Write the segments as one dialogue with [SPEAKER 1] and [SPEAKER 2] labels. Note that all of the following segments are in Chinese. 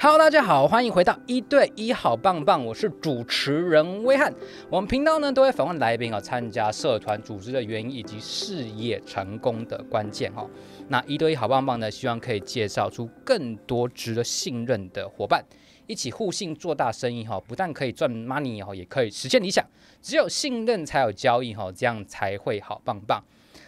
[SPEAKER 1] Hello，大家好，欢迎回到一对一好棒棒，我是主持人威汉。我们频道呢都会访问来宾啊，参加社团组织的原因以及事业成功的关键哈。那一对一好棒棒呢，希望可以介绍出更多值得信任的伙伴，一起互信做大生意哈。不但可以赚 money 哈，也可以实现理想。只有信任才有交易哈，这样才会好棒棒。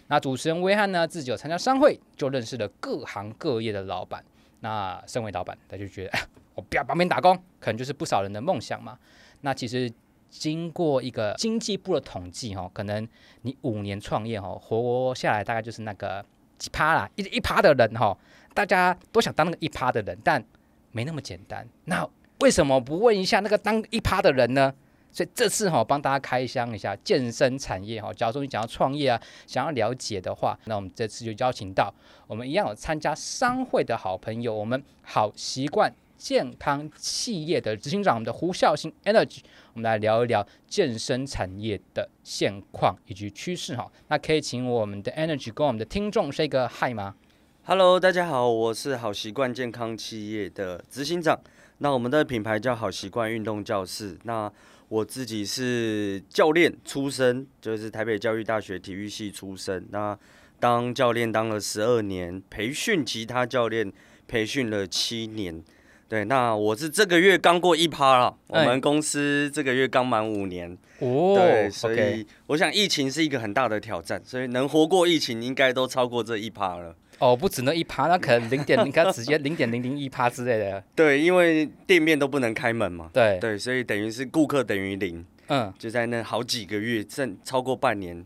[SPEAKER 1] 那主持人威汉呢，自己有参加商会，就认识了各行各业的老板。那身为老板，他就觉得，我不要旁边打工，可能就是不少人的梦想嘛。那其实经过一个经济部的统计，哈，可能你五年创业，哈，活下来大概就是那个几趴啦，一一趴的人，哈，大家都想当那个一趴的人，但没那么简单。那为什么不问一下那个当一趴的人呢？所以这次哈，帮大家开箱一下健身产业哈。假如说你想要创业啊，想要了解的话，那我们这次就邀请到我们一样有参加商会的好朋友，我们好习惯健康企业的执行长，我们的胡孝兴 Energy，我们来聊一聊健身产业的现况以及趋势哈。那可以请我们的 Energy 跟我们的听众 say 个 hi 吗
[SPEAKER 2] ？Hello，大家好，我是好习惯健康企业的执行长。那我们的品牌叫好习惯运动教室。那我自己是教练出身，就是台北教育大学体育系出身。那当教练当了十二年，培训其他教练培训了七年。对，那我是这个月刚过一趴了。我们公司这个月刚满五年。哦，对，所以我想疫情是一个很大的挑战，所以能活过疫情，应该都超过这一趴了。
[SPEAKER 1] 哦，不止那一趴，那可能零点，你看直接零点零零一趴之类的。
[SPEAKER 2] 对，因为店面都不能开门嘛。
[SPEAKER 1] 对
[SPEAKER 2] 对，所以等于是顾客等于零。嗯，就在那好几个月，甚超过半年。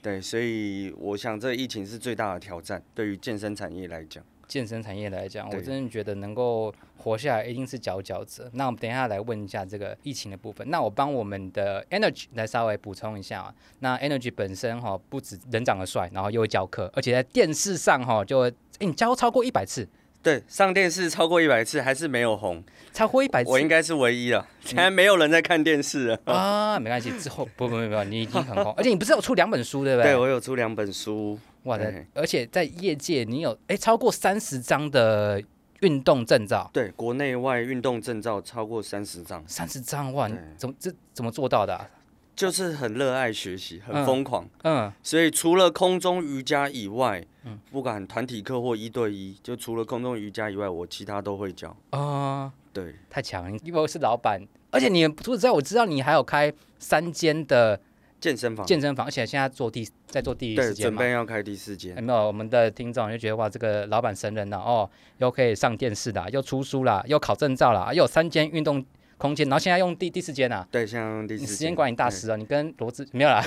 [SPEAKER 2] 对，所以我想这疫情是最大的挑战，对于健身产业来讲。
[SPEAKER 1] 健身产业来讲，我真的觉得能够活下来一定是佼佼者。那我们等一下来问一下这个疫情的部分。那我帮我们的 Energy 来稍微补充一下啊。那 Energy 本身哈，不止人长得帅，然后又会教课，而且在电视上哈就会，欸，你教超过一百次。
[SPEAKER 2] 对，上电视超过一百次还是没有红，
[SPEAKER 1] 超过一百次，
[SPEAKER 2] 我应该是唯一了。现在没有人在看电视了
[SPEAKER 1] 啊，没关系，之后不不不不，你已经很红，而且你不是有出两本书对不对？
[SPEAKER 2] 对，我有出两本书，
[SPEAKER 1] 哇的，而且在业界你有哎超过三十张的运动证照，
[SPEAKER 2] 对，国内外运动证照超过三十张，
[SPEAKER 1] 三十张哇，怎么这怎么做到的啊？
[SPEAKER 2] 就是很热爱学习，很疯狂，嗯，嗯，所以除了空中瑜伽以外，嗯，不管团体课或一对一，就除了空中瑜伽以外，我其他都会教。啊、嗯，对，
[SPEAKER 1] 太强了，因为我是老板，而且你除此之外，我知道你还有开三间的
[SPEAKER 2] 健身房，
[SPEAKER 1] 健身房，而且现在做第在做第四间，
[SPEAKER 2] 准备要开第四间。
[SPEAKER 1] 有没有我们的听众就觉得哇，这个老板神人了哦，又可以上电视啦，又出书啦，又考证照啦，又有三间运动。空间，然后现在用第第四间啊？
[SPEAKER 2] 对，现在用第四
[SPEAKER 1] 时间管理大师啊？你跟罗志没有啦？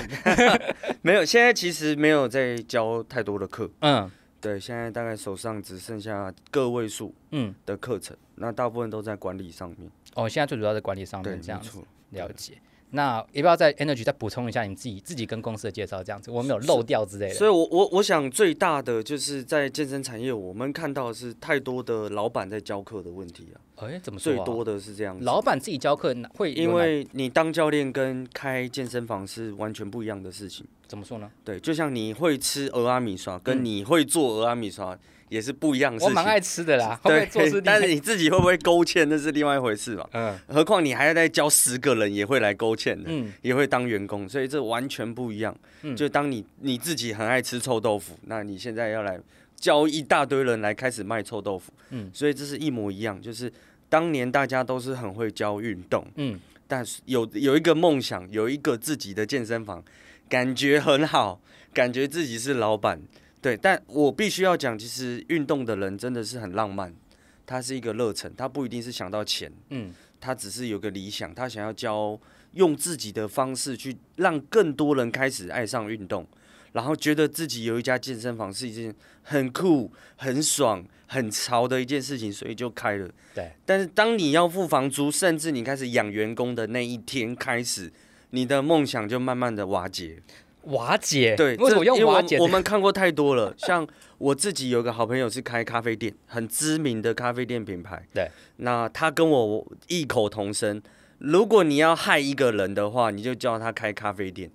[SPEAKER 2] 没有，现在其实没有在教太多的课。嗯，对，现在大概手上只剩下个位数嗯的课程，嗯，那大部分都在管理上面。
[SPEAKER 1] 哦，现在最主要在管理上面这样子，了解。那要不要在 Energy 再补充一下你自己自己跟公司的介绍？这样子我没有漏掉之类的。
[SPEAKER 2] 所以我，我我我想最大的就是在健身产业，我们看到的是太多的老板在教课的问题啊。
[SPEAKER 1] 哎，怎么说？
[SPEAKER 2] 最多的是这样子。
[SPEAKER 1] 老板自己教课会？
[SPEAKER 2] 因为你当教练跟开健身房是完全不一样的事情。
[SPEAKER 1] 怎么说呢？
[SPEAKER 2] 对，就像你会吃俄阿米刷，跟你会做俄阿米刷。也是不一样的事情。
[SPEAKER 1] 我蛮爱吃的啦，
[SPEAKER 2] 对，但是你自己会不会勾芡，那是另外一回事嘛。嗯，何况你还要再教十个人也会来勾芡的，嗯，也会当员工，所以这完全不一样。嗯，就当你你自己很爱吃臭豆腐，那你现在要来教一大堆人来开始卖臭豆腐，嗯，所以这是一模一样。就是当年大家都是很会教运动，嗯，但是有有一个梦想，有一个自己的健身房，感觉很好，感觉自己是老板。对，但我必须要讲，其实运动的人真的是很浪漫，他是一个热忱，他不一定是想到钱，嗯，他只是有个理想，他想要教，用自己的方式去让更多人开始爱上运动，然后觉得自己有一家健身房是一件很酷、很爽、很潮的一件事情，所以就开了。对，但是当你要付房租，甚至你开始养员工的那一天开始，你的梦想就慢慢的瓦解。
[SPEAKER 1] 瓦解，
[SPEAKER 2] 对，
[SPEAKER 1] 为什么用瓦解？
[SPEAKER 2] 我们看过太多了。像我自己有个好朋友是开咖啡店，很知名的咖啡店品牌。对，那他跟我异口同声，如果你要害一个人的话，你就叫他开咖啡店。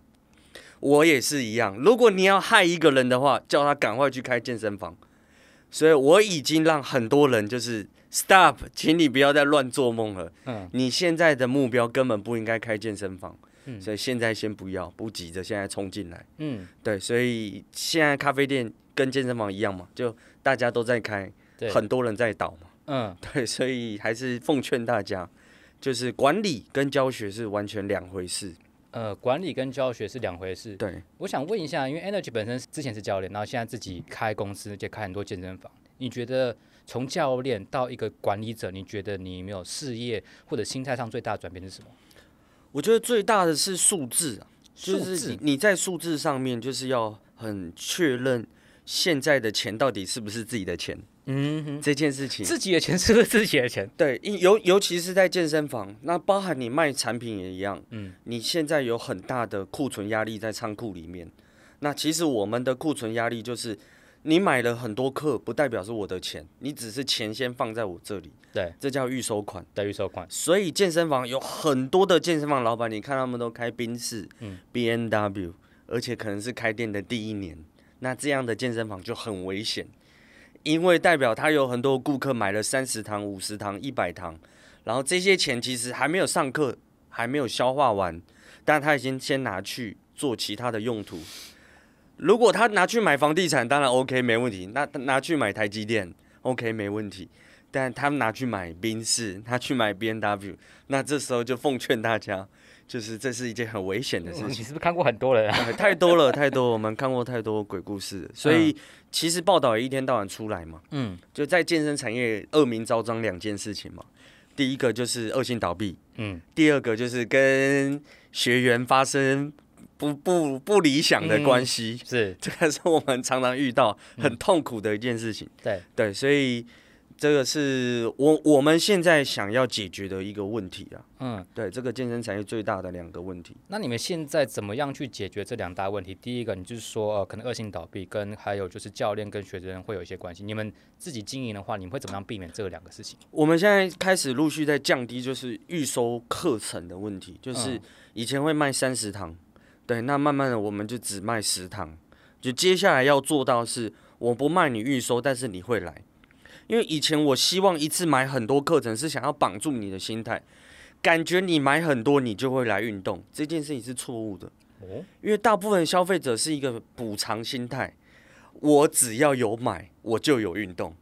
[SPEAKER 2] 我也是一样，如果你要害一个人的话，叫他赶快去开健身房。所以我已经让很多人就是，Stop，请你不要再乱做梦了。嗯，你现在的目标根本不应该开健身房，嗯，所以现在先不要，不急着现在冲进来。嗯，对，所以现在咖啡店跟健身房一样嘛，就大家都在开，对很多人在倒嘛。嗯，对，所以还是奉劝大家，就是管理跟教学是完全两回事。
[SPEAKER 1] 呃，管理跟教学是两回事。
[SPEAKER 2] 对，
[SPEAKER 1] 我想问一下，因为 Energy 本身之前是教练，然后现在自己开公司，就开很多健身房。你觉得从教练到一个管理者，你觉得你有没有事业或者心态上最大的转变是什么？
[SPEAKER 2] 我觉得最大的是数字啊，就是你你在数字上面就是要很确认现在的钱到底是不是自己的钱。嗯哼，这件事情，
[SPEAKER 1] 自己的钱是不是自己的钱？
[SPEAKER 2] 对，尤尤其是在健身房，那包含你卖产品也一样。嗯，你现在有很大的库存压力在仓库里面。那其实我们的库存压力就是，你买了很多课，不代表是我的钱，你只是钱先放在我这里。
[SPEAKER 1] 对，
[SPEAKER 2] 这叫预收款。
[SPEAKER 1] 对，预收款。
[SPEAKER 2] 所以健身房有很多的健身房老板，你看他们都开宾士、嗯 B N W，而且可能是开店的第一年，那这样的健身房就很危险。因为代表他有很多顾客买了三十堂、五十堂、一百堂，然后这些钱其实还没有上课，还没有消化完，但他已经先拿去做其他的用途。如果他拿去买房地产，当然 OK 没问题；那拿去买台积电，OK 没问题。但他们拿去买宾士，他去买 B N W，那这时候就奉劝大家。就是这是一件很危险的事情。你
[SPEAKER 1] 是不是看过很多人啊？
[SPEAKER 2] 太多了，太多，我们看过太多鬼故事，所以其实报道也一天到晚出来嘛。嗯，就在健身产业恶名昭彰两件事情嘛。第一个就是恶性倒闭，嗯，第二个就是跟学员发生不不不理想的关系，
[SPEAKER 1] 是
[SPEAKER 2] 这个是我们常常遇到很痛苦的一件事情。
[SPEAKER 1] 对
[SPEAKER 2] 对，所以。这个是我我们现在想要解决的一个问题啊。嗯，对，这个健身产业最大的两个问题。
[SPEAKER 1] 那你们现在怎么样去解决这两大问题？第一个，你就是说，呃，可能恶性倒闭，跟还有就是教练跟学生会有一些关系。你们自己经营的话，你们会怎么样避免这两个事情？
[SPEAKER 2] 我们现在开始陆续在降低，就是预收课程的问题。就是以前会卖三十堂，对，那慢慢的我们就只卖食堂。就接下来要做到是，我不卖你预收，但是你会来。因为以前我希望一次买很多课程，是想要绑住你的心态，感觉你买很多你就会来运动，这件事情是错误的。哦，因为大部分消费者是一个补偿心态，我只要有买我就有运动，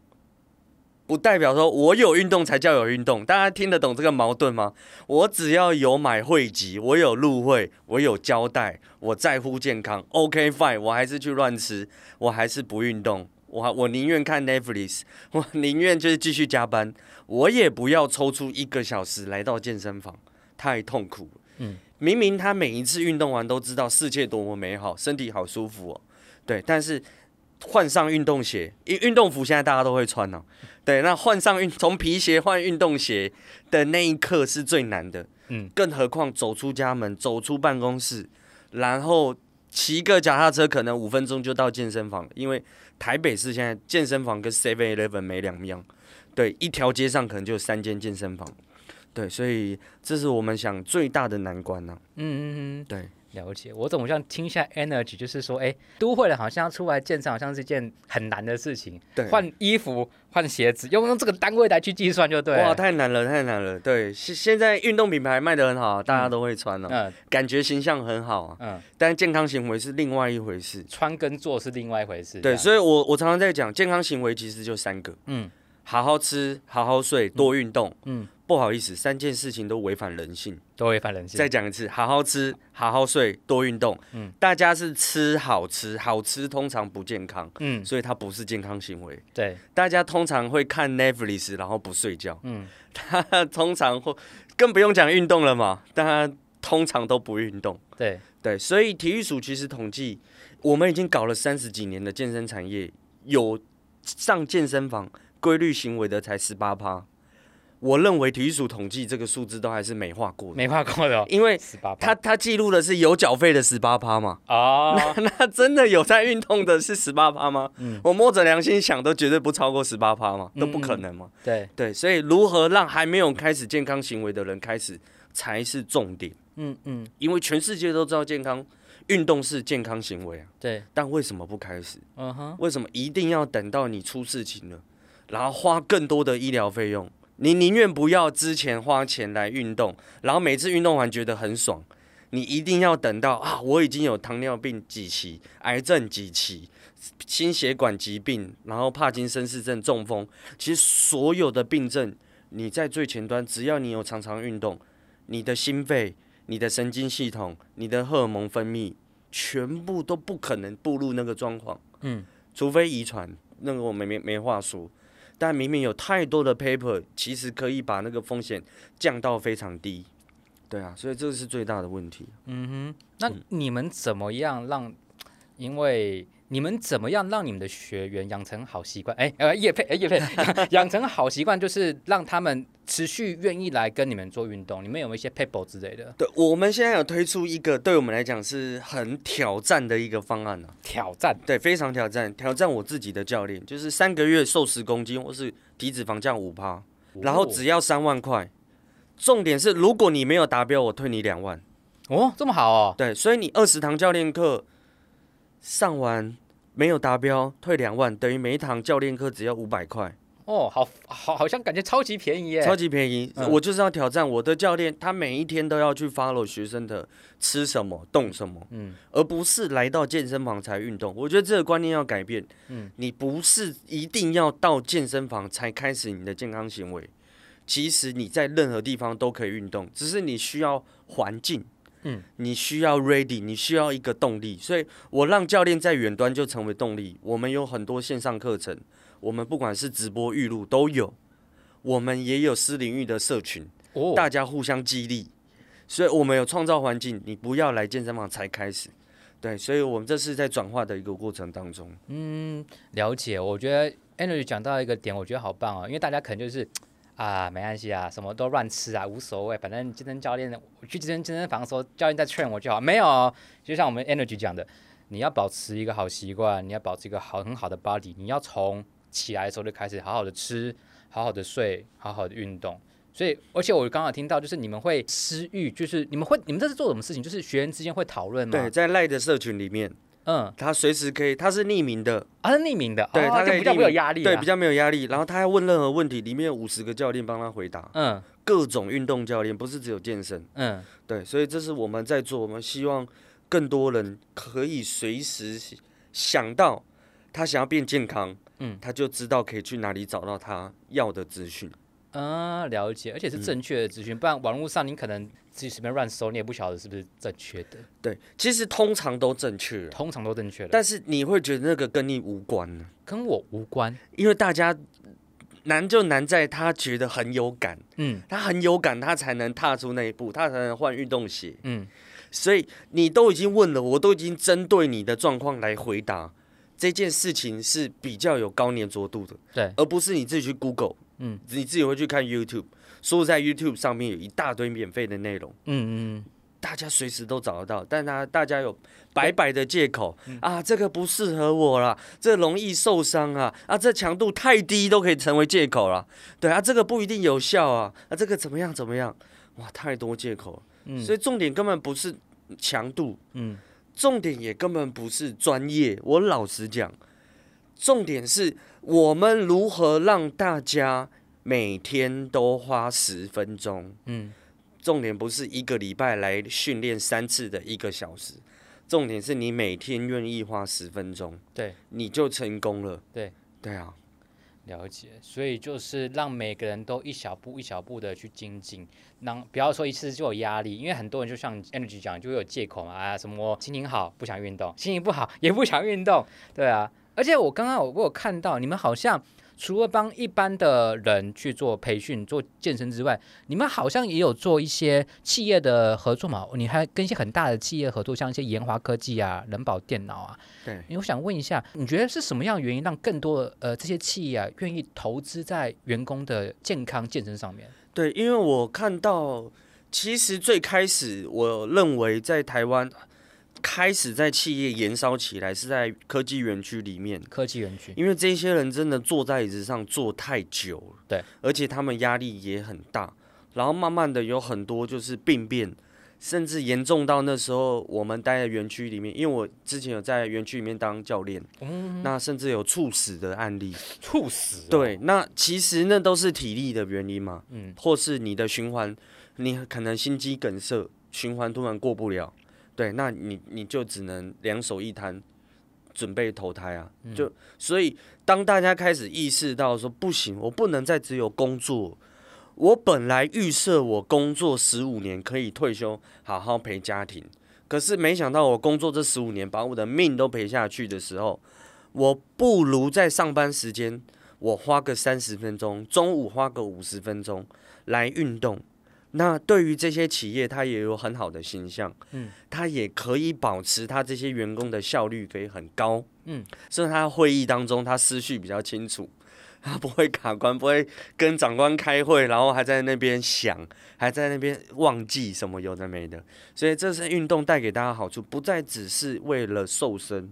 [SPEAKER 2] 不代表说我有运动才叫有运动。大家听得懂这个矛盾吗？我只要有买会籍，我有入会，我有交代，我在乎健康，OK fine，我还是去乱吃，我还是不运动。我我宁愿看 Netflix，我宁愿就是继续加班，我也不要抽出一个小时来到健身房，太痛苦。嗯，明明他每一次运动完都知道世界多么美好，身体好舒服哦。对，但是换上运动鞋，运运动服现在大家都会穿哦。对，那换上运 从皮鞋换运动鞋的那一刻是最难的。嗯，更何况走出家门，走出办公室，然后骑个脚踏车，可能五分钟就到健身房，因为。台北市现在健身房跟 Seven Eleven 没两样，对，一条街上可能就有三间健身房，对，所以这是我们想最大的难关呢、啊。嗯嗯嗯，对。
[SPEAKER 1] 了解，我怎么像听一下 energy，就是说，哎，都会了，好像要出来健身，好像是一件很难的事情。
[SPEAKER 2] 对，
[SPEAKER 1] 换衣服、换鞋子，用用这个单位来去计算就对。
[SPEAKER 2] 哇，太难了，太难了。对，现现在运动品牌卖的很好，大家都会穿了、哦，嗯，感觉形象很好啊，嗯，但健康行为是另外一回事，
[SPEAKER 1] 穿跟做是另外一回事。
[SPEAKER 2] 对，所以我我常常在讲，健康行为其实就三个，嗯，好好吃，好好睡，多运动，嗯。嗯不好意思，三件事情都违反人性，
[SPEAKER 1] 都违反人性。
[SPEAKER 2] 再讲一次，好好吃，好好睡，多运动。嗯，大家是吃好吃，好吃通常不健康，嗯，所以它不是健康行为。
[SPEAKER 1] 对，
[SPEAKER 2] 大家通常会看 Netflix，然后不睡觉。嗯，他通常会更不用讲运动了嘛，大家通常都不运动。
[SPEAKER 1] 对
[SPEAKER 2] 对，所以体育署其实统计，我们已经搞了三十几年的健身产业，有上健身房规律行为的才十八趴。我认为体育署统计这个数字都还是美化过的，
[SPEAKER 1] 美化过的，
[SPEAKER 2] 因为他他记录的是有缴费的十八趴嘛，哦，那那真的有在运动的是十八趴吗？嗯，我摸着良心想，都绝对不超过十八趴嘛，都不可能嘛，
[SPEAKER 1] 嗯、对。
[SPEAKER 2] 对，所以如何让还没有开始健康行为的人开始才是重点，嗯嗯，因为全世界都知道健康运动是健康行为啊，
[SPEAKER 1] 对，
[SPEAKER 2] 但为什么不开始？嗯哼，为什么一定要等到你出事情了？然后花更多的医疗费用。你宁愿不要之前花钱来运动，然后每次运动完觉得很爽，你一定要等到啊，我已经有糖尿病几期、癌症几期、心血管疾病，然后帕金森氏症、中风，其实所有的病症，你在最前端，只要你有常常运动，你的心肺、你的神经系统、你的荷尔蒙分泌，全部都不可能步入那个状况。嗯，除非遗传，那个我没没没话说。但明明有太多的 paper，其实可以把那个风险降到非常低，对啊，所以这个是最大的问题。
[SPEAKER 1] 嗯哼，那你们怎么样让？因为你们怎么样让你们的学员养成好习惯？哎，呃，叶佩，哎，叶佩，养成好习惯就是让他们持续愿意来跟你们做运动。你们有没有一些 paper 之类的？
[SPEAKER 2] 对，我们现在有推出一个对我们来讲是很挑战的一个方案呢、啊。
[SPEAKER 1] 挑战？
[SPEAKER 2] 对，非常挑战，挑战我自己的教练，就是三个月瘦十公斤，或是体脂肪降五趴，哦、然后只要三万块。重点是，如果你没有达标，我退你两万。
[SPEAKER 1] 哦，这么好哦。
[SPEAKER 2] 对，所以你二十堂教练课上完。没有达标，退两万，等于每一堂教练课只要五百块。
[SPEAKER 1] 哦，好好，好像感觉超级便宜耶！
[SPEAKER 2] 超级便宜，嗯、我就是要挑战我的教练，他每一天都要去 follow 学生的吃什么、动什么，嗯，而不是来到健身房才运动。我觉得这个观念要改变。嗯，你不是一定要到健身房才开始你的健康行为，其实你在任何地方都可以运动，只是你需要环境。嗯，你需要 ready，你需要一个动力，所以我让教练在远端就成为动力。我们有很多线上课程，我们不管是直播、预录都有，我们也有私领域的社群，哦，大家互相激励，所以我们有创造环境。你不要来健身房才开始，对，所以我们这是在转化的一个过程当中。
[SPEAKER 1] 嗯，了解。我觉得 Energy 讲到一个点，我觉得好棒哦，因为大家可能就是。啊，没关系啊，什么都乱吃啊，无所谓，反正健身教练，我去健身健身房的时候，教练在劝我就好。没有，就像我们 Energy 讲的，你要保持一个好习惯，你要保持一个好很好的 body，你要从起来的时候就开始好好的吃，好好的睡，好好的运动。所以，而且我刚刚听到，就是你们会私域，就是你们会，你们这是做什么事情？就是学员之间会讨论吗？
[SPEAKER 2] 对，在赖的社群里面。嗯，他随时可以，他是匿名的，
[SPEAKER 1] 啊，是匿名的，
[SPEAKER 2] 对，他
[SPEAKER 1] 可以比较没有压力，
[SPEAKER 2] 对，比较没有压力。然后他要问任何问题，里面有五十个教练帮他回答，嗯，各种运动教练，不是只有健身，嗯，对，所以这是我们在做，我们希望更多人可以随时想到他想要变健康，嗯，他就知道可以去哪里找到他要的资讯。
[SPEAKER 1] 啊，了解，而且是正确的资讯，嗯、不然网络上你可能自己随便乱搜，你也不晓得是不是正确的。
[SPEAKER 2] 对，其实通常都正确，
[SPEAKER 1] 通常都正确的。
[SPEAKER 2] 但是你会觉得那个跟你无关呢？
[SPEAKER 1] 跟我无关，
[SPEAKER 2] 因为大家难就难在他觉得很有感，嗯，他很有感，他才能踏出那一步，他才能换运动鞋，嗯。所以你都已经问了，我都已经针对你的状况来回答，这件事情是比较有高粘着度的，对，而不是你自己去 Google。嗯，你自己会去看 YouTube，说在 YouTube 上面有一大堆免费的内容，嗯嗯，大家随时都找得到，但他大家有白白的借口啊，这个不适合我啦，这容易受伤啊，啊，这强度太低都可以成为借口了，对啊，这个不一定有效啊，啊，这个怎么样怎么样，哇，太多借口，嗯，所以重点根本不是强度，嗯，重点也根本不是专业，我老实讲。重点是我们如何让大家每天都花十分钟。嗯，重点不是一个礼拜来训练三次的一个小时，重点是你每天愿意花十分钟，对，你就成功了。对，对啊，
[SPEAKER 1] 了解。所以就是让每个人都一小步一小步的去精进，让不要说一次就有压力，因为很多人就像 Energy 讲，就会有借口嘛，啊，什么心情好不想运动，心情不好也不想运动，对啊。而且我刚刚我我有看到你们好像除了帮一般的人去做培训、做健身之外，你们好像也有做一些企业的合作嘛？你还跟一些很大的企业合作，像一些研华科技啊、人保电脑啊。对，因为我想问一下，你觉得是什么样的原因让更多的呃这些企业啊愿意投资在员工的健康健身上面？
[SPEAKER 2] 对，因为我看到其实最开始我认为在台湾。开始在企业燃烧起来，是在科技园区里面。
[SPEAKER 1] 科技园区，
[SPEAKER 2] 因为这些人真的坐在椅子上坐太久了，
[SPEAKER 1] 对，
[SPEAKER 2] 而且他们压力也很大。然后慢慢的有很多就是病变，甚至严重到那时候我们待在园区里面，因为我之前有在园区里面当教练，嗯，那甚至有猝死的案例，
[SPEAKER 1] 猝死，
[SPEAKER 2] 对，那其实那都是体力的原因嘛，嗯，或是你的循环，你可能心肌梗塞，循环突然过不了，对，那你你就只能两手一摊，准备投胎啊，就所以当大家开始意识到说不行，我不能再只有工作。我本来预设我工作十五年可以退休，好好陪家庭。可是没想到我工作这十五年，把我的命都赔下去的时候，我不如在上班时间，我花个三十分钟，中午花个五十分钟来运动。那对于这些企业，它也有很好的形象，嗯，它也可以保持它这些员工的效率可以很高，嗯，所以他会议当中他思绪比较清楚。他不会卡关，不会跟长官开会，然后还在那边想，还在那边忘记什么有的没的。所以这是运动带给大家好处，不再只是为了瘦身。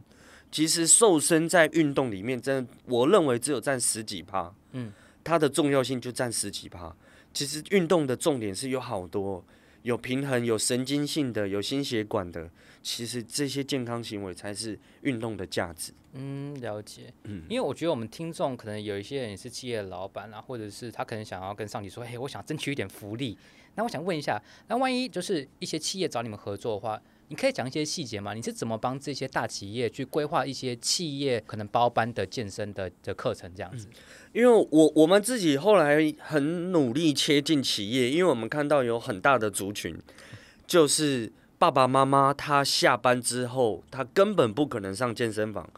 [SPEAKER 2] 其实瘦身在运动里面，真的我认为只有占十几趴。嗯，它的重要性就占十几趴。其实运动的重点是有好多，有平衡，有神经性的，有心血管的。其实这些健康行为才是运动的价值。
[SPEAKER 1] 嗯，了解。嗯，因为我觉得我们听众可能有一些人也是企业的老板啊，或者是他可能想要跟上级说：“嘿，我想争取一点福利。”那我想问一下，那万一就是一些企业找你们合作的话，你可以讲一些细节吗？你是怎么帮这些大企业去规划一些企业可能包班的健身的的课程这样子？
[SPEAKER 2] 因为我我们自己后来很努力切进企业，因为我们看到有很大的族群就是。爸爸妈妈他下班之后，他根本不可能上健身房，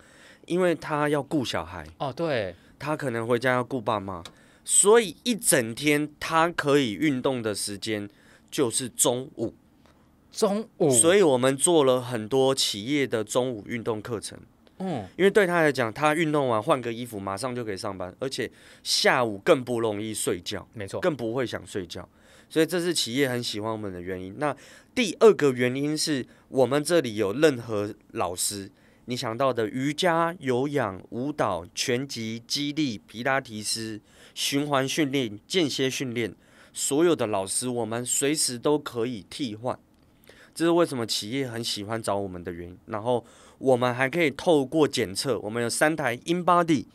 [SPEAKER 2] 因为他要顾小孩。
[SPEAKER 1] 哦，对，
[SPEAKER 2] 他可能回家要顾爸妈，所以一整天他可以运动的时间就是中午。
[SPEAKER 1] 中午，
[SPEAKER 2] 所以我们做了很多企业的中午运动课程。嗯，因为对他来讲，他运动完换个衣服，马上就可以上班，而且下午更不容易睡觉。
[SPEAKER 1] 没错，
[SPEAKER 2] 更不会想睡觉。所以这是企业很喜欢我们的原因。那第二个原因是我们这里有任何老师，你想到的瑜伽、有氧、舞蹈、拳击、肌力、皮拉提斯、循环训练、间歇训练，所有的老师我们随时都可以替换。这是为什么企业很喜欢找我们的原因。然后我们还可以透过检测，我们有三台 InBody，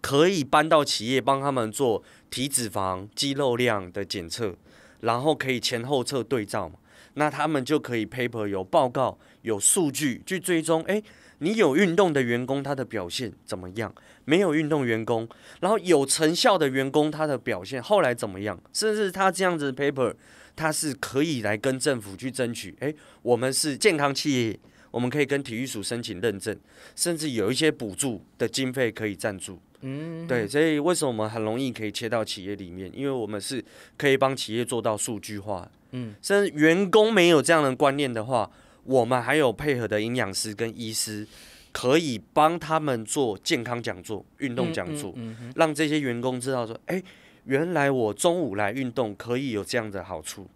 [SPEAKER 2] 可以搬到企业帮他们做体脂肪、肌肉量的检测。然后可以前后侧对照嘛，那他们就可以 paper 有报告有数据去追踪，诶，你有运动的员工他的表现怎么样？没有运动员工，然后有成效的员工他的表现后来怎么样？甚至他这样子 paper，他是可以来跟政府去争取，诶，我们是健康企业，我们可以跟体育署申请认证，甚至有一些补助的经费可以赞助。嗯，对，所以为什么我们很容易可以切到企业里面？因为我们是可以帮企业做到数据化。嗯，甚至员工没有这样的观念的话，我们还有配合的营养师跟医师，可以帮他们做健康讲座、运动讲座，嗯嗯嗯、让这些员工知道说，哎，原来我中午来运动可以有这样的好处。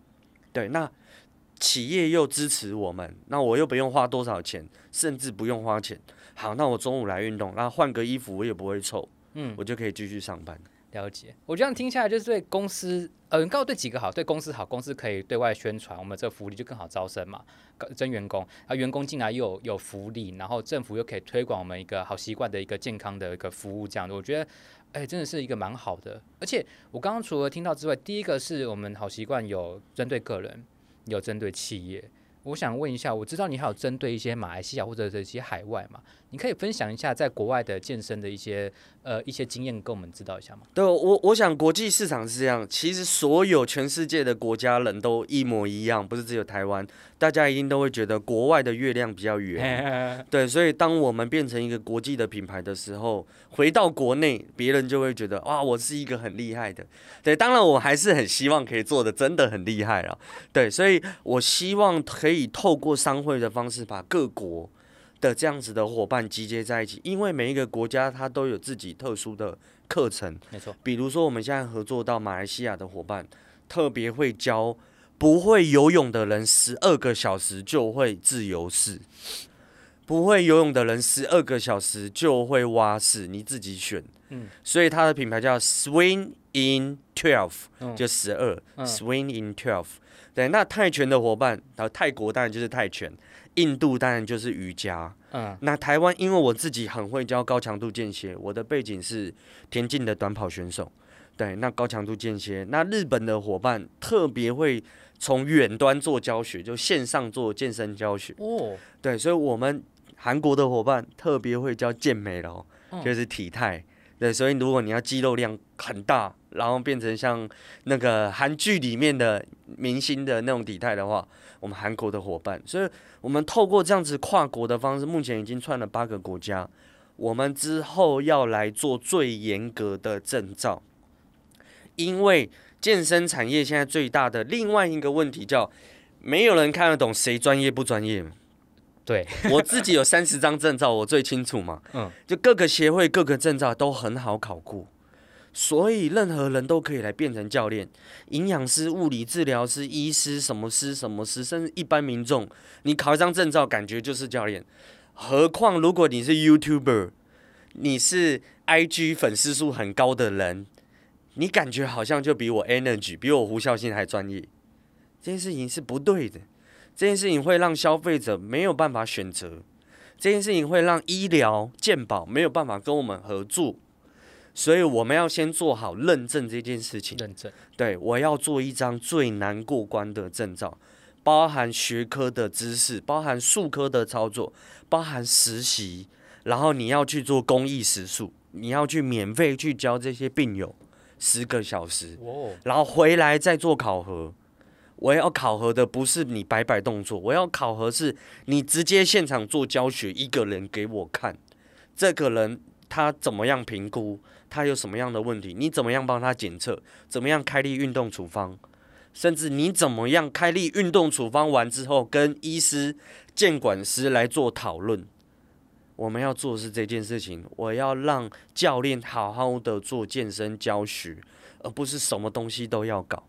[SPEAKER 2] 对，那企业又支持我们，那我又不用花多少钱，甚至不用花钱。好，那我中午来运动，然后换个衣服，我也不会臭。嗯，我就可以继续上班。
[SPEAKER 1] 了解，我这样听下来就是对公司，呃，刚好对几个好，对公司好，公司可以对外宣传，我们这个福利就更好招生嘛，征员工，啊，员工进来又有有福利，然后政府又可以推广我们一个好习惯的一个健康的一个服务，这样的，我觉得，哎、真的是一个蛮好的。而且我刚刚除了听到之外，第一个是我们好习惯有针对个人，有针对企业。我想问一下，我知道你还有针对一些马来西亚或者这些海外嘛？你可以分享一下在国外的健身的一些呃一些经验，跟我们知道一下吗？
[SPEAKER 2] 对，我我想国际市场是这样，其实所有全世界的国家人都一模一样，不是只有台湾。大家一定都会觉得国外的月亮比较圆，对，所以当我们变成一个国际的品牌的时候，回到国内，别人就会觉得哇，我是一个很厉害的。对，当然我还是很希望可以做的真的很厉害啊。对，所以我希望可以透过商会的方式，把各国的这样子的伙伴集结在一起，因为每一个国家它都有自己特殊的课程，
[SPEAKER 1] 没错。
[SPEAKER 2] 比如说我们现在合作到马来西亚的伙伴，特别会教。不会游泳的人，十二个小时就会自由式；不会游泳的人，十二个小时就会蛙式，你自己选。嗯，所以它的品牌叫 Swim in twelve，、嗯、就十二、嗯、，swing in twelve。对，那泰拳的伙伴，然后泰国当然就是泰拳，印度当然就是瑜伽。嗯，那台湾因为我自己很会教高强度间歇，我的背景是田径的短跑选手。对，那高强度间歇，那日本的伙伴特别会从远端做教学，就线上做健身教学。哦，对，所以我们韩国的伙伴特别会教健美咯，就是体态。对，所以如果你要肌肉量很大，然后变成像那个韩剧里面的明星的那种体态的话，我们韩国的伙伴，所以我们透过这样子跨国的方式，目前已经串了八个国家。我们之后要来做最严格的证照。因为健身产业现在最大的另外一个问题叫，没有人看得懂谁专业不专业。
[SPEAKER 1] 对，
[SPEAKER 2] 我自己有三十张证照，我最清楚嘛。嗯，就各个协会各个证照都很好考过，所以任何人都可以来变成教练、营养师、物理治疗师、医师、什么师、什么师，甚至一般民众，你考一张证照，感觉就是教练。何况如果你是 YouTuber，你是 IG 粉丝数很高的人。你感觉好像就比我 energy，比我胡孝信还专业，这件事情是不对的。这件事情会让消费者没有办法选择，这件事情会让医疗健保没有办法跟我们合作。所以我们要先做好认证这件事情。
[SPEAKER 1] 认证，
[SPEAKER 2] 对，我要做一张最难过关的证照，包含学科的知识，包含术科的操作，包含实习，然后你要去做公益实数，你要去免费去教这些病友。十个小时，然后回来再做考核。我要考核的不是你摆摆动作，我要考核是你直接现场做教学，一个人给我看，这个人他怎么样评估，他有什么样的问题，你怎么样帮他检测，怎么样开立运动处方，甚至你怎么样开立运动处方完之后，跟医师、监管师来做讨论。我们要做的是这件事情，我要让教练好好的做健身教学，而不是什么东西都要搞。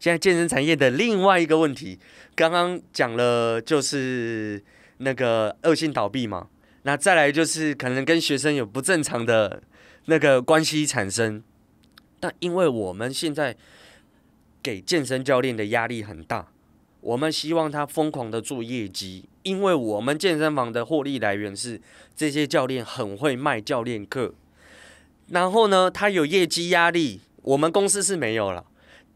[SPEAKER 2] 现在健身产业的另外一个问题，刚刚讲了就是那个恶性倒闭嘛，那再来就是可能跟学生有不正常的那个关系产生。但因为我们现在给健身教练的压力很大。我们希望他疯狂的做业绩，因为我们健身房的获利来源是这些教练很会卖教练课。然后呢，他有业绩压力，我们公司是没有了。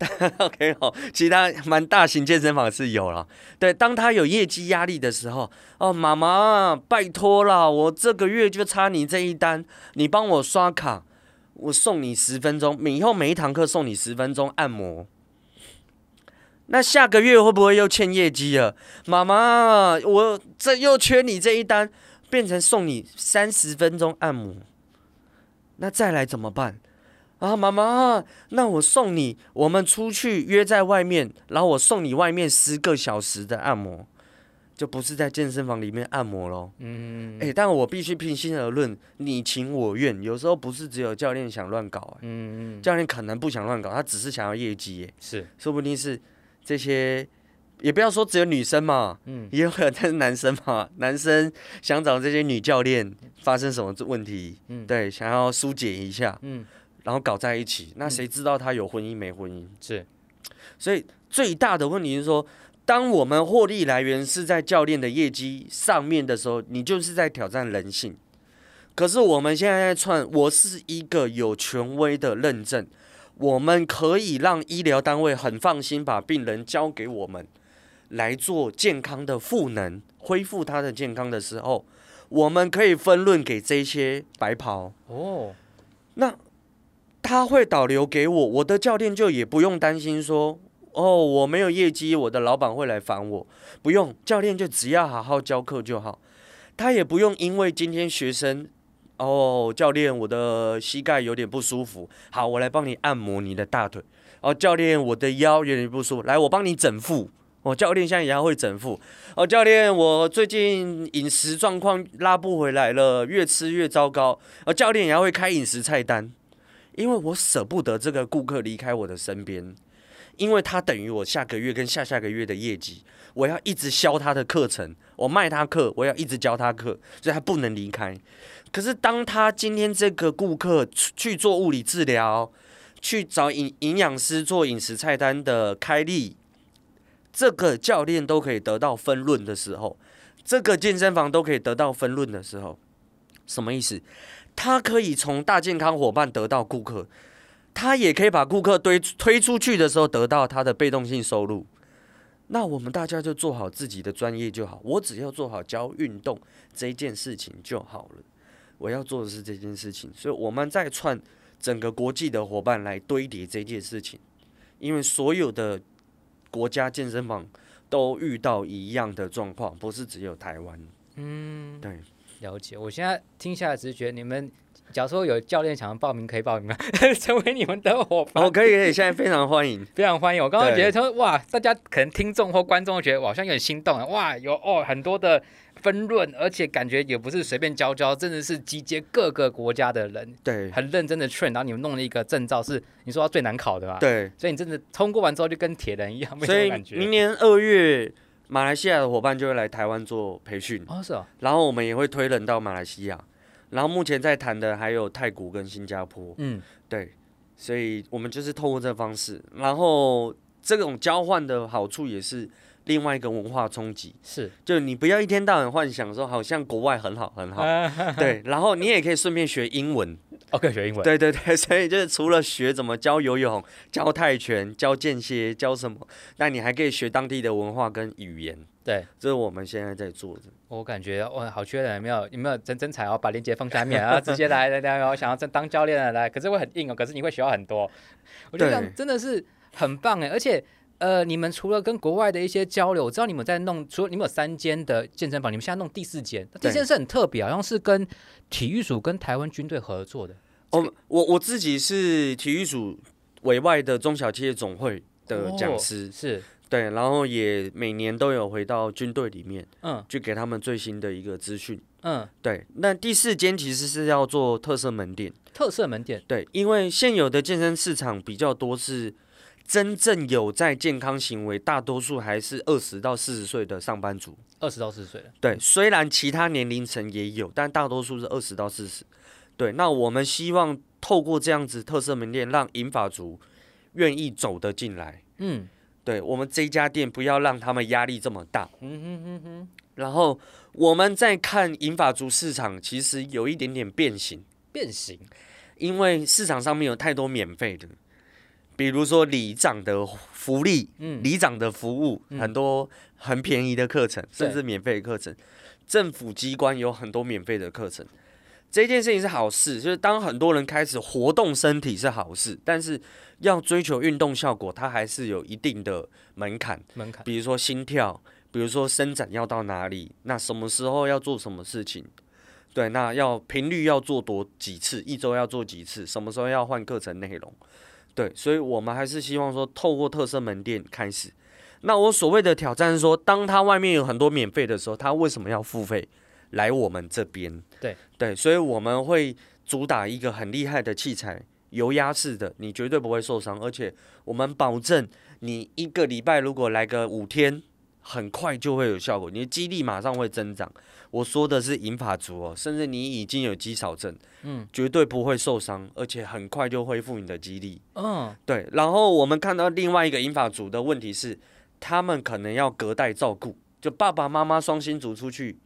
[SPEAKER 2] OK 好，其他蛮大型健身房是有了。对，当他有业绩压力的时候，哦，妈妈，拜托了，我这个月就差你这一单，你帮我刷卡，我送你十分钟，每以后每一堂课送你十分钟按摩。那下个月会不会又欠业绩了？妈妈，我这又缺你这一单，变成送你三十分钟按摩，那再来怎么办？啊，妈妈，那我送你，我们出去约在外面，然后我送你外面十个小时的按摩，就不是在健身房里面按摩喽。嗯，哎、欸，但我必须平心而论，你情我愿，有时候不是只有教练想乱搞，嗯嗯，教练可能不想乱搞，他只是想要业绩，
[SPEAKER 1] 是，
[SPEAKER 2] 说不定是。这些也不要说只有女生嘛，嗯，也有可能是男生嘛。男生想找这些女教练发生什么问题，嗯，对，想要疏解一下，嗯，然后搞在一起，那谁知道他有婚姻没婚姻？是，所以最大的问题是说，当我们获利来源是在教练的业绩上面的时候，你就是在挑战人性。可是我们现在在串，我是一个有权威的认证。我们可以让医疗单位很放心把病人交给我们来做健康的赋能，恢复他的健康的时候，我们可以分论给这些白袍哦。那他会导流给我，我的教练就也不用担心说哦，我没有业绩，我的老板会来烦我。不用，教练就只要好好教课就好，他也不用因为今天学生。哦，教练，我的膝盖有点不舒服。好，我来帮你按摩你的大腿。哦，教练，我的腰有点不舒服。来，我帮你整腹。哦，教练现在也要会整腹。哦，教练，我最近饮食状况拉不回来了，越吃越糟糕。哦，教练也要会开饮食菜单，因为我舍不得这个顾客离开我的身边，因为他等于我下个月跟下下个月的业绩，我要一直销他的课程，我卖他课，我要一直教他课，所以他不能离开。可是，当他今天这个顾客去做物理治疗，去找营营养师做饮食菜单的开立，这个教练都可以得到分润的时候，这个健身房都可以得到分润的时候，什么意思？他可以从大健康伙伴得到顾客，他也可以把顾客推推出去的时候得到他的被动性收入。那我们大家就做好自己的专业就好，我只要做好教运动这件事情就好了。我要做的是这件事情，所以我们在串整个国际的伙伴来堆叠这件事情，因为所有的国家健身房都遇到一样的状况，不是只有台湾。嗯，对，
[SPEAKER 1] 了解。我现在听下来只是觉得你们。假如说有教练想要报名，可以报名吗？成为你们的伙伴？
[SPEAKER 2] 哦，可以可以，现在非常欢迎，
[SPEAKER 1] 非常欢迎。我刚刚觉得说，哇，大家可能听众或观众觉得，好像有点心动啊，哇，有哦很多的分论，而且感觉也不是随便教教，真的是集结各个国家的人，对，很认真的 train，然后你们弄了一个证照，是你说要最难考的吧？
[SPEAKER 2] 对，
[SPEAKER 1] 所以你真的通过完之后就跟铁人一样，
[SPEAKER 2] 没什么感觉明年二月，马来西亚的伙伴就会来台湾做培训，
[SPEAKER 1] 哦，是哦，
[SPEAKER 2] 然后我们也会推人到马来西亚。然后目前在谈的还有泰国跟新加坡，嗯，对，所以我们就是透过这个方式，然后这种交换的好处也是另外一个文化冲击，
[SPEAKER 1] 是，
[SPEAKER 2] 就你不要一天到晚幻想说好像国外很好很好，对，然后你也可以顺便学英文
[SPEAKER 1] ，OK，学英文，
[SPEAKER 2] 对对对，所以就是除了学怎么教游泳、教泰拳、教间歇、教什么，那你还可以学当地的文化跟语言。
[SPEAKER 1] 对，
[SPEAKER 2] 这是我们现在在做的。
[SPEAKER 1] 我感觉哇，好缺人，有没有？有没有真真才哦？把链接放下面，然 后直接来来来，我想要真当教练的来。可是会很硬哦，可是你会学到很多。我觉得真的是很棒哎，而且呃，你们除了跟国外的一些交流，我知道你们在弄，除了你们有三间的健身房，你们现在弄第四间，第四间是很特别，好像是跟体育署跟台湾军队合作的。
[SPEAKER 2] 哦，我我自己是体育署委外的中小企业总会的讲师，
[SPEAKER 1] 哦、是。
[SPEAKER 2] 对，然后也每年都有回到军队里面，嗯，去给他们最新的一个资讯，嗯，对。那第四间其实是要做特色门店，
[SPEAKER 1] 特色门店，
[SPEAKER 2] 对，因为现有的健身市场比较多是真正有在健康行为，大多数还是二十到四十岁的上班族，
[SPEAKER 1] 二十到四十岁的，
[SPEAKER 2] 对。虽然其他年龄层也有，但大多数是二十到四十。对，那我们希望透过这样子特色门店，让银发族愿意走得进来，嗯。对，我们这家店不要让他们压力这么大。嗯哼哼哼。然后我们在看银发族市场，其实有一点点变形。
[SPEAKER 1] 变形，
[SPEAKER 2] 因为市场上面有太多免费的，比如说里长的福利，嗯，里长的服务，嗯、很多很便宜的课程，甚至免费的课程。政府机关有很多免费的课程。这件事情是好事，就是当很多人开始活动身体是好事，但是要追求运动效果，它还是有一定的门槛。门槛，比如说心跳，比如说伸展要到哪里，那什么时候要做什么事情？对，那要频率要做多几次，一周要做几次，什么时候要换课程内容？对，所以我们还是希望说，透过特色门店开始。那我所谓的挑战是说，当他外面有很多免费的时候，他为什么要付费？来我们这边，
[SPEAKER 1] 对
[SPEAKER 2] 对，所以我们会主打一个很厉害的器材，油压式的，你绝对不会受伤，而且我们保证你一个礼拜如果来个五天，很快就会有效果，你的肌力马上会增长。我说的是银发族哦，甚至你已经有肌少症，嗯，绝对不会受伤，而且很快就恢复你的肌力。嗯，对。然后我们看到另外一个银发族的问题是，他们可能要隔代照顾，就爸爸妈妈双薪族出去。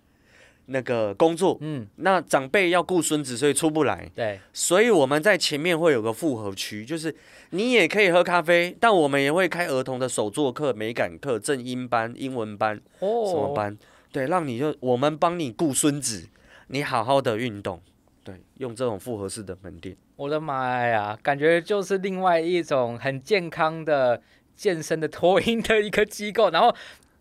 [SPEAKER 2] 那个工作，嗯，那长辈要顾孙子，所以出不来。
[SPEAKER 1] 对，
[SPEAKER 2] 所以我们在前面会有个复合区，就是你也可以喝咖啡，但我们也会开儿童的手作课、美感课、正音班、英文班，哦，什么班？对，让你就我们帮你顾孙子，你好好的运动，对，用这种复合式的门店。
[SPEAKER 1] 我的妈呀，感觉就是另外一种很健康的健身的托婴的一个机构，然后。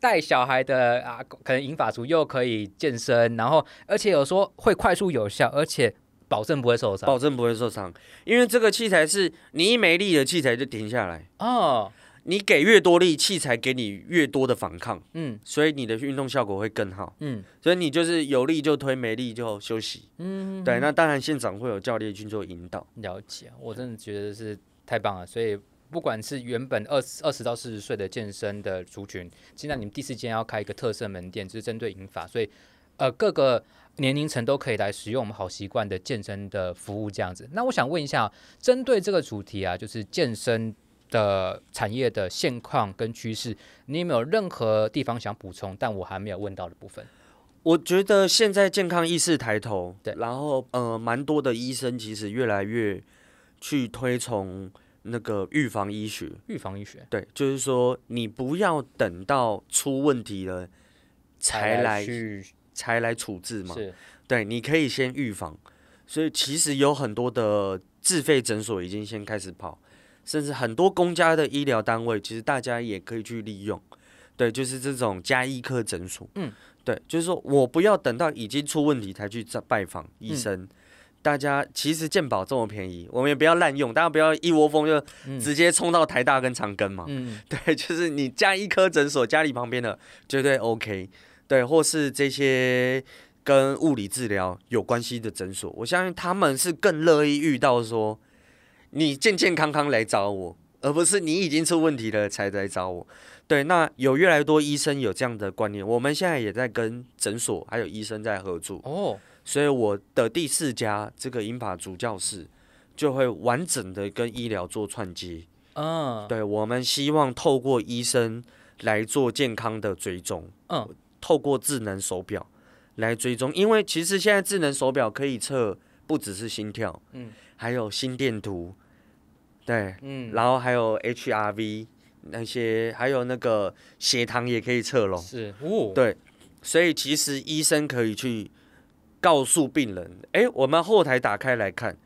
[SPEAKER 1] 带小孩的啊，可能银发族又可以健身，然后而且有说会快速有效，而且保证不会受伤，
[SPEAKER 2] 保证不会受伤，因为这个器材是你一没力的器材就停下来哦，你给越多力，器材给你越多的反抗，嗯，所以你的运动效果会更好，嗯，所以你就是有力就推，没力就休息，嗯，对，那当然现场会有教练去做引导，
[SPEAKER 1] 了解，我真的觉得是太棒了，所以。不管是原本二十二十到四十岁的健身的族群，现在你们第四间要开一个特色门店，就是针对银发，所以呃各个年龄层都可以来使用我们好习惯的健身的服务这样子。那我想问一下，针对这个主题啊，就是健身的产业的现况跟趋势，你有没有任何地方想补充？但我还没有问到的部分。
[SPEAKER 2] 我觉得现在健康意识抬头，对，然后呃，蛮多的医生其实越来越去推崇那个预防医学。
[SPEAKER 1] 预防医学，
[SPEAKER 2] 对，就是说你不要等到出问题了才来去才来处置嘛。是，对，你可以先预防。所以其实有很多的自费诊所已经先开始跑，甚至很多公家的医疗单位，其实大家也可以去利用。对，就是这种加医科诊所。嗯。对，就是说我不要等到已经出问题才去拜访医生。嗯、大家其实健保这么便宜，我们也不要滥用，大家不要一窝蜂就直接冲到台大跟长庚嘛。嗯、对，就是你加医科诊所家里旁边的绝对 OK。对，或是这些跟物理治疗有关系的诊所，我相信他们是更乐意遇到说你健健康康来找我，而不是你已经出问题了才来找我。对，那有越来越多医生有这样的观念，我们现在也在跟诊所还有医生在合作哦。所以我的第四家这个英法主教室就会完整的跟医疗做串接。嗯，对，我们希望透过医生来做健康的追踪。嗯，透过智能手表来追踪，因为其实现在智能手表可以测不只是心跳，嗯，还有心电图，对，嗯，然后还有 HRV。那些还有那个血糖也可以测咯，是哦，对，所以其实医生可以去告诉病人，哎，我们后台打开来看，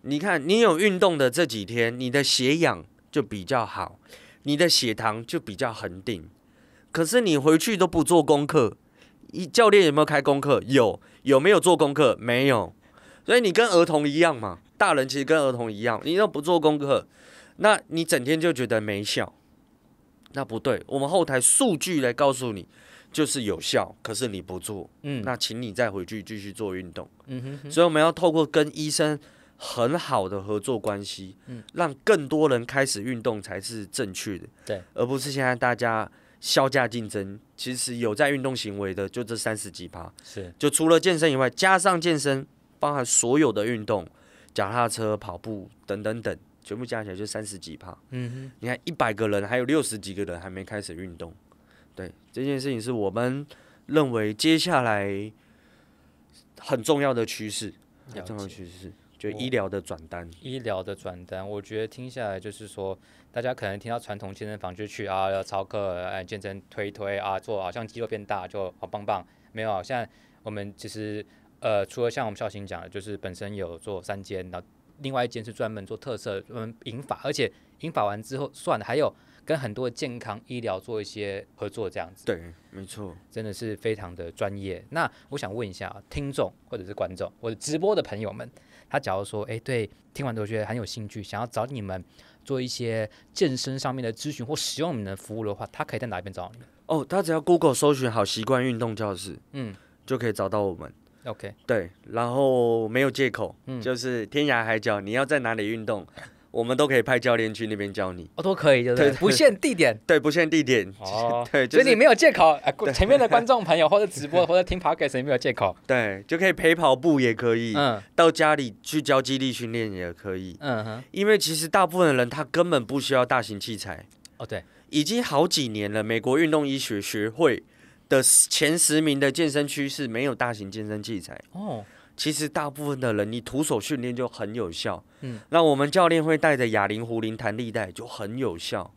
[SPEAKER 2] 你看你有运动的这几天，你的血氧就比较好，你的血糖就比较恒定。可是你回去都不做功课，一教练有没有开功课？有，有没有做功课？没有，所以你跟儿童一样嘛，大人其实跟儿童一样，你都不做功课，那你整天就觉得没效。那不对，我们后台数据来告诉你，就是有效，可是你不做，嗯，那请你再回去继续做运动，嗯哼哼，所以我们要透过跟医生很好的合作关系，嗯，让更多人开始运动才是正确的，对，而不是现在大家削价竞争，其实有在运动行为的就这三十几趴，是，就除了健身以外，加上健身，包含所有的运动，脚踏车、跑步等等等。全部加起来就三十几趴，嗯哼，你看一百个人，还有六十几个人还没开始运动，对，这件事情是我们认为接下来很重要的趋势，很重要的趋势，就医疗的转单，
[SPEAKER 1] 医疗的转单，我觉得听下来就是说，大家可能听到传统健身房就去啊，要操课，哎，健身推推啊，做好像肌肉变大就好棒棒，没有，现在我们其实呃，除了像我们孝心讲的，就是本身有做三间，然后。另外一间是专门做特色，嗯，引法，而且引法完之后算了，还有跟很多健康医疗做一些合作，这样子。
[SPEAKER 2] 对，没错，
[SPEAKER 1] 真的是非常的专业。那我想问一下听众或者是观众或者直播的朋友们，他假如说，哎，对，听完都觉得很有兴趣，想要找你们做一些健身上面的咨询或使用你们的服务的话，他可以在哪边找你们？
[SPEAKER 2] 哦，他只要 Google 搜寻好习惯运动教室，嗯，就可以找到我们。
[SPEAKER 1] OK，
[SPEAKER 2] 对，然后没有借口，嗯，就是天涯海角，你要在哪里运动，我们都可以派教练去那边教你，
[SPEAKER 1] 哦，都可以，对不对？不限地点，
[SPEAKER 2] 对，不限地点，哦，对，
[SPEAKER 1] 所以你没有借口，前面的观众朋友或者直播 或者听 Podcast 你没有借口，
[SPEAKER 2] 对，就可以陪跑步也可以，嗯，到家里去教肌力训练也可以，嗯哼，因为其实大部分的人他根本不需要大型器材，
[SPEAKER 1] 哦，对，
[SPEAKER 2] 已经好几年了，美国运动医学学会。的前十名的健身区是没有大型健身器材。哦，其实大部分的人你徒手训练就很有效，嗯，那我们教练会带着哑铃、壶铃、弹力带就很有效，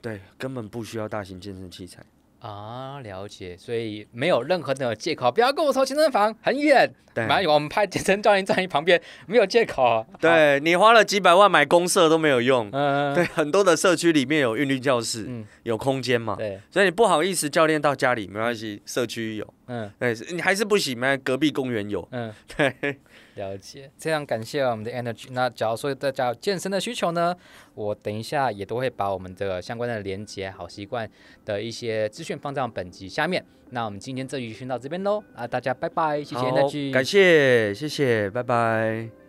[SPEAKER 2] 对，根本不需要大型健身器材。
[SPEAKER 1] 啊，了解，所以没有任何的借口，不要跟我说健身房很远，对，我们派健身教练站你旁边，没有借口。
[SPEAKER 2] 对，你花了几百万买公社都没有用，嗯，对，很多的社区里面有韵律教室，嗯，有空间嘛，对，所以你不好意思，教练到家里没关系，社区有，嗯，对，你还是不行，那隔壁公园有，嗯，对。
[SPEAKER 1] 了解，非常感谢我们的 Energy。那假如说大家有健身的需求呢，我等一下也都会把我们的相关的连接、好习惯的一些资讯放在本集下面。那我们今天这集就先到这边喽，啊，大家拜拜，谢谢 Energy，
[SPEAKER 2] 感谢，谢谢，拜拜。